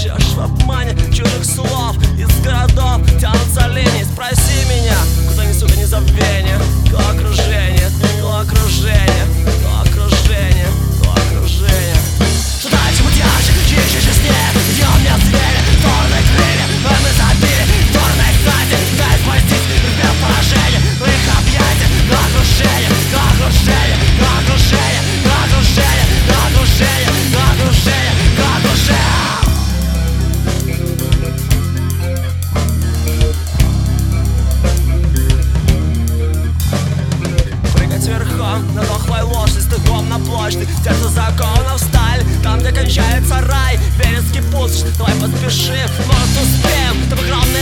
Ждешь в обмане чужих слов из города. Рай, веренский путь Давай поспешим, может успеем Ты огромный